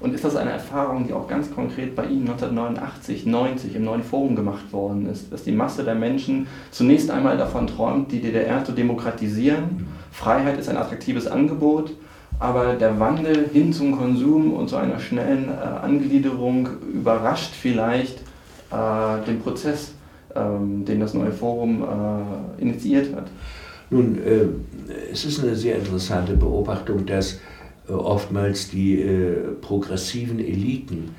Und ist das eine Erfahrung, die auch ganz konkret bei Ihnen 1989, 90 im neuen Forum gemacht worden ist, dass die Masse der Menschen zunächst einmal davon träumt, die DDR zu demokratisieren? Freiheit ist ein attraktives Angebot, aber der Wandel hin zum Konsum und zu einer schnellen äh, Angliederung überrascht vielleicht äh, den Prozess, ähm, den das neue Forum äh, initiiert hat. Nun, äh, es ist eine sehr interessante Beobachtung, dass oftmals die äh, progressiven Eliten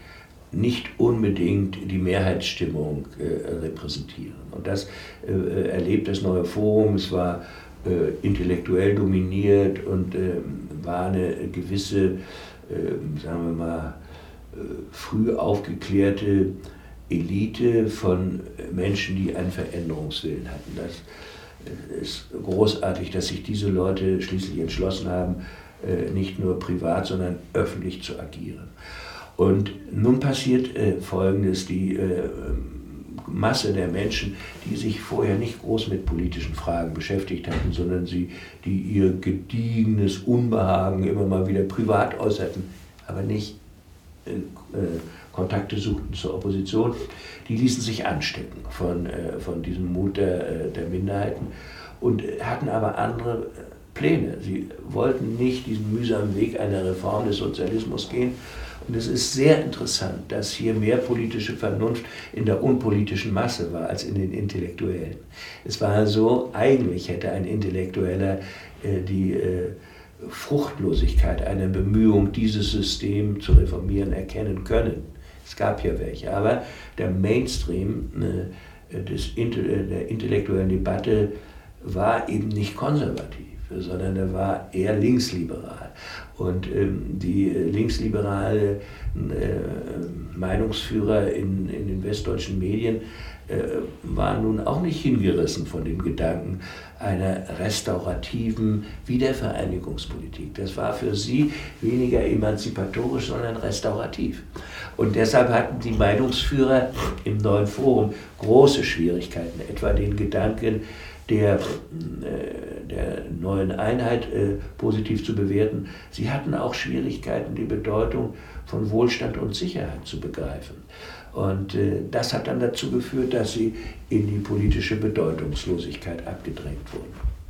nicht unbedingt die Mehrheitsstimmung äh, repräsentieren. Und das äh, erlebt das neue Forum. Es war äh, intellektuell dominiert und ähm, war eine gewisse, ähm, sagen wir mal, äh, früh aufgeklärte Elite von Menschen, die einen Veränderungswillen hatten. Das ist großartig, dass sich diese Leute schließlich entschlossen haben, äh, nicht nur privat, sondern öffentlich zu agieren. Und nun passiert äh, Folgendes, die äh, Masse der Menschen, die sich vorher nicht groß mit politischen Fragen beschäftigt hatten, sondern sie, die ihr gediegenes Unbehagen immer mal wieder privat äußerten, aber nicht äh, Kontakte suchten zur Opposition, die ließen sich anstecken von, äh, von diesem Mut der, der Minderheiten und hatten aber andere Pläne. Sie wollten nicht diesen mühsamen Weg einer Reform des Sozialismus gehen. Und es ist sehr interessant, dass hier mehr politische Vernunft in der unpolitischen Masse war als in den Intellektuellen. Es war so, eigentlich hätte ein Intellektueller äh, die äh, Fruchtlosigkeit einer Bemühung, dieses System zu reformieren, erkennen können. Es gab ja welche, aber der Mainstream äh, des, der intellektuellen Debatte war eben nicht konservativ sondern er war eher linksliberal. Und ähm, die äh, linksliberale äh, Meinungsführer in, in den westdeutschen Medien äh, waren nun auch nicht hingerissen von dem Gedanken einer restaurativen Wiedervereinigungspolitik. Das war für sie weniger emanzipatorisch, sondern restaurativ. Und deshalb hatten die Meinungsführer im neuen Forum große Schwierigkeiten, etwa den Gedanken, der, äh, der neuen Einheit äh, positiv zu bewerten. Sie hatten auch Schwierigkeiten, die Bedeutung von Wohlstand und Sicherheit zu begreifen. Und äh, das hat dann dazu geführt, dass sie in die politische Bedeutungslosigkeit abgedrängt wurden.